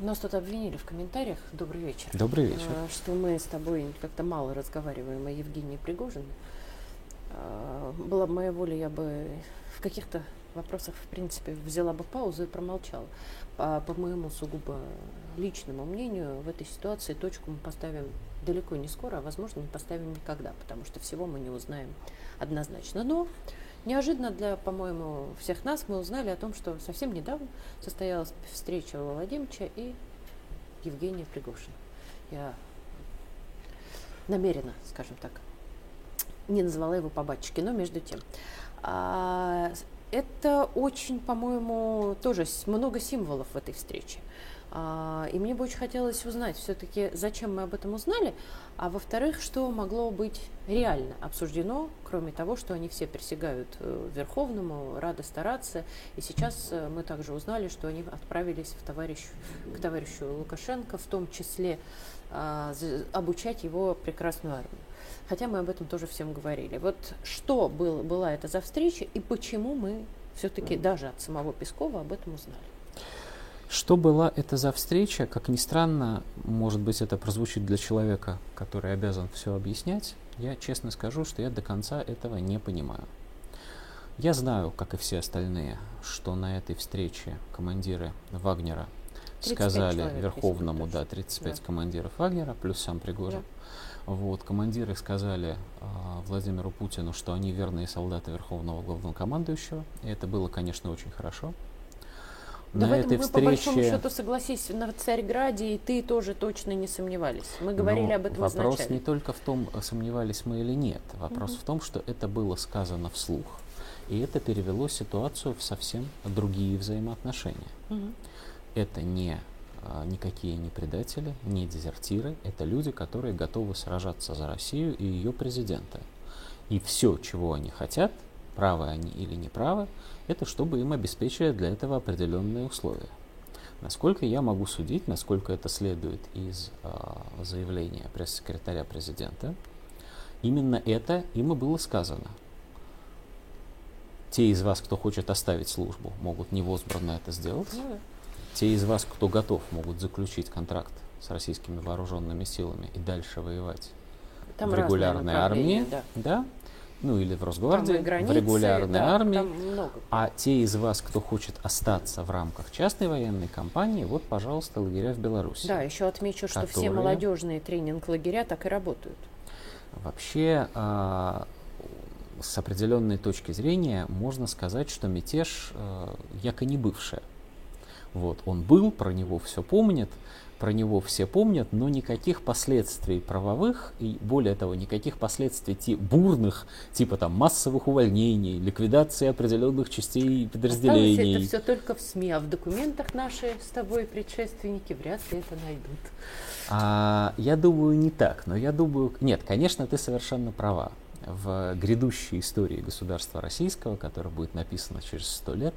Нас тут обвинили в комментариях, добрый вечер, Добрый вечер. э, что мы с тобой как-то мало разговариваем о Евгении Пригожине. Э, Была бы моя воля, я бы в каких-то вопросах, в принципе, взяла бы паузу и промолчала. По, по моему сугубо личному мнению, в этой ситуации точку мы поставим далеко не скоро, а, возможно, не поставим никогда, потому что всего мы не узнаем однозначно. Но неожиданно для, по-моему, всех нас мы узнали о том, что совсем недавно состоялась встреча у и Евгения Пригожина. Я намеренно, скажем так, не назвала его по батчике, но между тем. А, это очень, по-моему, тоже много символов в этой встрече. А, и мне бы очень хотелось узнать все-таки, зачем мы об этом узнали, а во-вторых, что могло быть реально обсуждено, кроме того, что они все присягают э, Верховному, рады стараться. И сейчас э, мы также узнали, что они отправились в товарищ, к товарищу Лукашенко, в том числе а, обучать его прекрасную армию. Хотя мы об этом тоже всем говорили. Вот что был, была это за встреча и почему мы все-таки даже от самого Пескова об этом узнали? Что была это за встреча? Как ни странно, может быть, это прозвучит для человека, который обязан все объяснять. Я честно скажу, что я до конца этого не понимаю. Я знаю, как и все остальные, что на этой встрече командиры Вагнера 35 сказали человек, Верховному, да, точным. 35 Да. командиров Вагнера, плюс сам Пригожин. Вот, командиры сказали а, Владимиру Путину, что они верные солдаты Верховного Главнокомандующего. И это было, конечно, очень хорошо. Да в на этом этой мы, по большому встрече счету, согласись, на Царьграде и ты тоже точно не сомневались. Мы говорили Но об этом вопрос изначально. не только в том, сомневались мы или нет. Вопрос Мгм. в том, что это было сказано вслух. И это перевело ситуацию в совсем другие взаимоотношения. Мгм. Это не а, никакие не предатели, не дезертиры, это люди, которые готовы сражаться за Россию и ее президента. И все, чего они хотят, правы они или неправы, это чтобы им обеспечили для этого определенные условия. Насколько я могу судить, насколько это следует из а, заявления пресс-секретаря президента, именно это им и было сказано. Те из вас, кто хочет оставить службу, могут невозбранно это сделать. Ну. Те из вас, кто готов, могут заключить контракт с российскими вооруженными силами и дальше воевать Там в регулярной армии, да. да, ну или в Росгвардии, границы, в регулярной да, армии. А те из вас, кто хочет остаться в рамках частной военной кампании, вот, пожалуйста, лагеря в Беларуси. Да, еще отмечу, что все которые- молодежные тренинг-лагеря так и работают. Вообще, а, с определенной точки зрения, можно сказать, что мятеж а, яко не бывшая. Вот, он был, про него все помнят, про него все помнят, но никаких последствий правовых и, более того, никаких последствий ти- бурных, типа там массовых увольнений, ликвидации определенных частей Осталось подразделений. это все только в СМИ, а в документах наши с тобой предшественники вряд ли это найдут. А, я думаю, не так, но я думаю... Нет, конечно, ты совершенно права. В грядущей истории государства российского, которая будет написана через сто лет,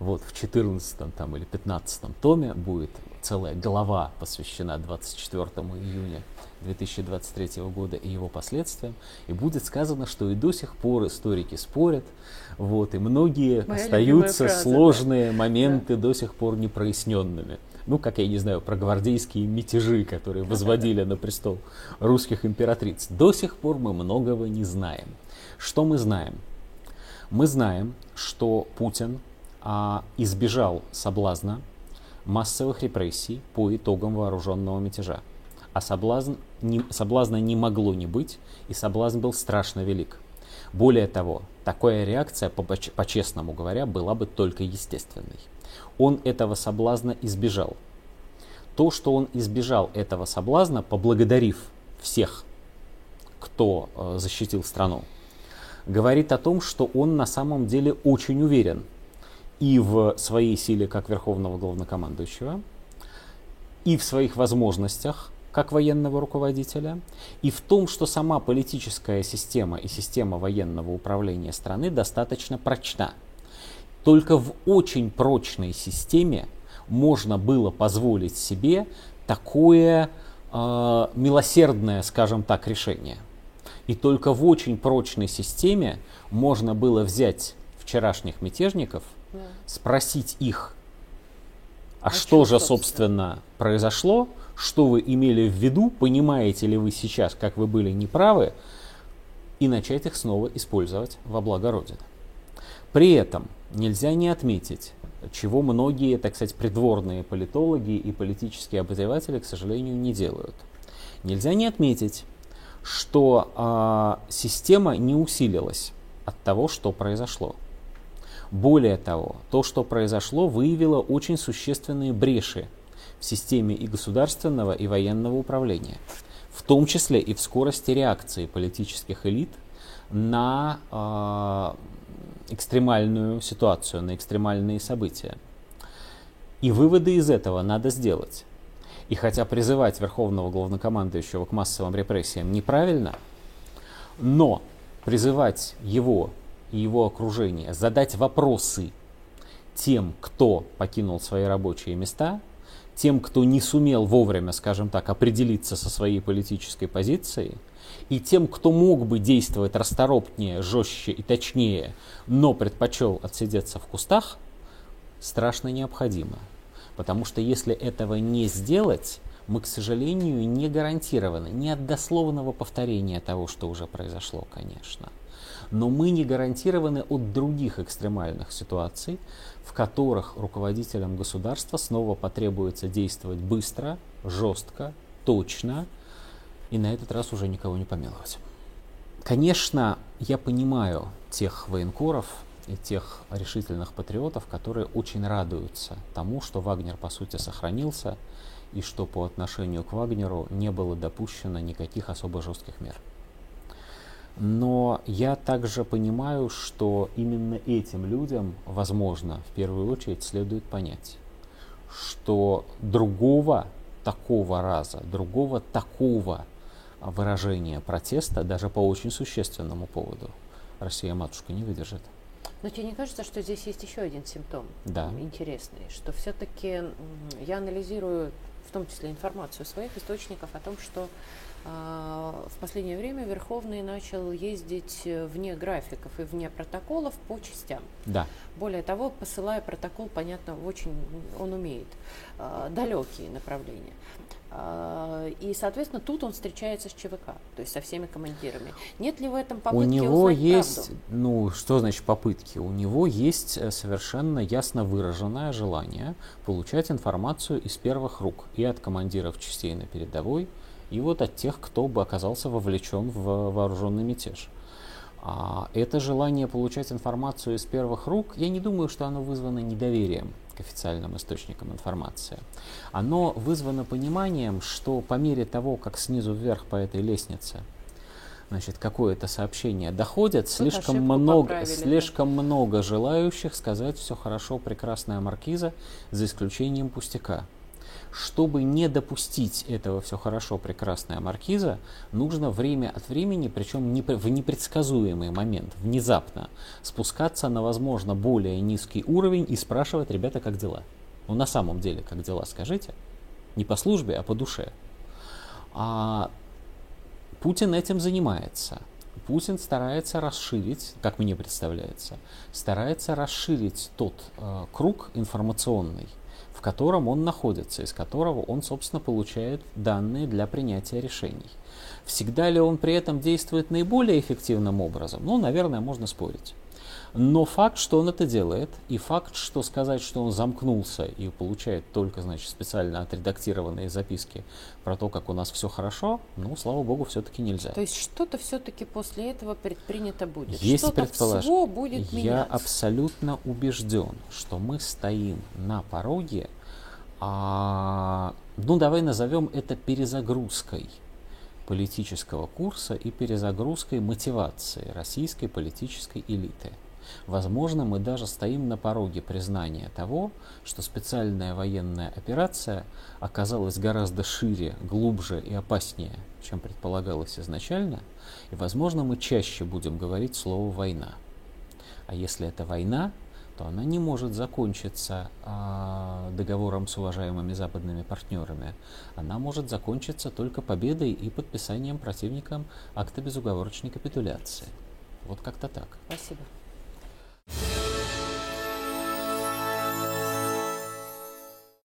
вот в 14 там, или 15 томе будет целая глава посвящена 24 июня 2023 года и его последствиям, и будет сказано, что и до сих пор историки спорят, вот, и многие Моя остаются фраза, да. сложные моменты до сих пор непроясненными. Ну, как я не знаю, про гвардейские мятежи, которые возводили на престол русских императриц. До сих пор мы многого не знаем. Что мы знаем? Мы знаем, что Путин а, избежал соблазна массовых репрессий по итогам вооруженного мятежа. А соблазн не, соблазна не могло не быть, и соблазн был страшно велик. Более того, такая реакция, по- поч- по-честному говоря, была бы только естественной. Он этого соблазна избежал. То, что он избежал этого соблазна, поблагодарив всех, кто э, защитил страну, говорит о том, что он на самом деле очень уверен и в своей силе как верховного главнокомандующего, и в своих возможностях как военного руководителя, и в том, что сама политическая система и система военного управления страны достаточно прочна. Только в очень прочной системе можно было позволить себе такое э, милосердное, скажем так, решение. И только в очень прочной системе можно было взять вчерашних мятежников, Да. спросить их а, а что же, собственно, произошло, что вы имели в виду, понимаете ли вы сейчас, как вы были неправы, и начать их снова использовать во благо Родины. При этом нельзя не отметить, чего многие, так сказать, придворные политологи и политические обозреватели, к сожалению, не делают. Нельзя не отметить, что э, система не усилилась от того, что произошло. Более того, то, что произошло, выявило очень существенные бреши в системе и государственного, и военного управления, в том числе и в скорости реакции политических элит на э, экстремальную ситуацию, на экстремальные события. И выводы из этого надо сделать. И хотя призывать Верховного Главнокомандующего к массовым репрессиям неправильно, но призывать его и его окружение задать вопросы тем, кто покинул свои рабочие места, тем, кто не сумел вовремя, скажем так, определиться со своей политической позицией, и тем, кто мог бы действовать расторопнее, жестче и точнее, но предпочел отсидеться в кустах, страшно необходимо. Потому что если этого не сделать, мы, к сожалению, не гарантированы не от дословного повторения того, что уже произошло, конечно, но мы не гарантированы от других экстремальных ситуаций, в которых руководителям государства снова потребуется действовать быстро, жестко, точно и на этот раз уже никого не помиловать. Конечно, я понимаю тех военкоров и тех решительных патриотов, которые очень радуются тому, что Вагнер по сути сохранился и что по отношению к Вагнеру не было допущено никаких особо жестких мер. Но я также понимаю, что именно этим людям, возможно, в первую очередь следует понять, что другого такого раза, другого такого выражения протеста, даже по очень существенному поводу, Россия-матушка не выдержит. Но тебе не кажется, что здесь есть еще один симптом да. интересный, что все-таки я анализирую в том числе информацию своих источников о том, что в последнее время Верховный начал ездить вне графиков и вне протоколов по частям. Да. Более того, посылая протокол, понятно, очень он умеет, а, далекие направления. А, и, соответственно, тут он встречается с ЧВК, то есть со всеми командирами. Нет ли в этом попытки У него узнать есть, правду? ну, что значит попытки? У него есть э, совершенно ясно выраженное желание получать информацию из первых рук и от командиров частей на передовой, и вот от тех, кто бы оказался вовлечен в вооруженный мятеж. А это желание получать информацию из первых рук, я не думаю, что оно вызвано недоверием к официальным источникам информации. Оно вызвано пониманием, что по мере того, как снизу вверх по этой лестнице значит, какое-то сообщение доходит, слишком много, слишком много желающих сказать все хорошо, прекрасная маркиза, за исключением пустяка. Чтобы не допустить этого все хорошо, прекрасная маркиза, нужно время от времени, причем в непредсказуемый момент, внезапно, спускаться на, возможно, более низкий уровень и спрашивать, ребята, как дела? Ну, на самом деле, как дела, скажите? Не по службе, а по душе. А Путин этим занимается. Путин старается расширить, как мне представляется, старается расширить тот э, круг информационный, в котором он находится, из которого он, собственно, получает данные для принятия решений. Всегда ли он при этом действует наиболее эффективным образом? Ну, наверное, можно спорить. Но факт, что он это делает, и факт, что сказать, что он замкнулся и получает только, значит, специально отредактированные записки про то, как у нас все хорошо, ну, слава богу, все-таки нельзя. То есть что-то все-таки после этого предпринято будет? Есть что-то предполож... всего будет Я меняться? абсолютно убежден, что мы стоим на пороге, а, ну, давай назовем это перезагрузкой политического курса и перезагрузкой мотивации российской политической элиты. Возможно, мы даже стоим на пороге признания того, что специальная военная операция оказалась гораздо шире, глубже и опаснее, чем предполагалось изначально, и, возможно, мы чаще будем говорить слово «война». А если это война, то она не может закончиться а, договором с уважаемыми западными партнерами. Она может закончиться только победой и подписанием противникам акта безуговорочной капитуляции. Вот как-то так. Спасибо. Yeah.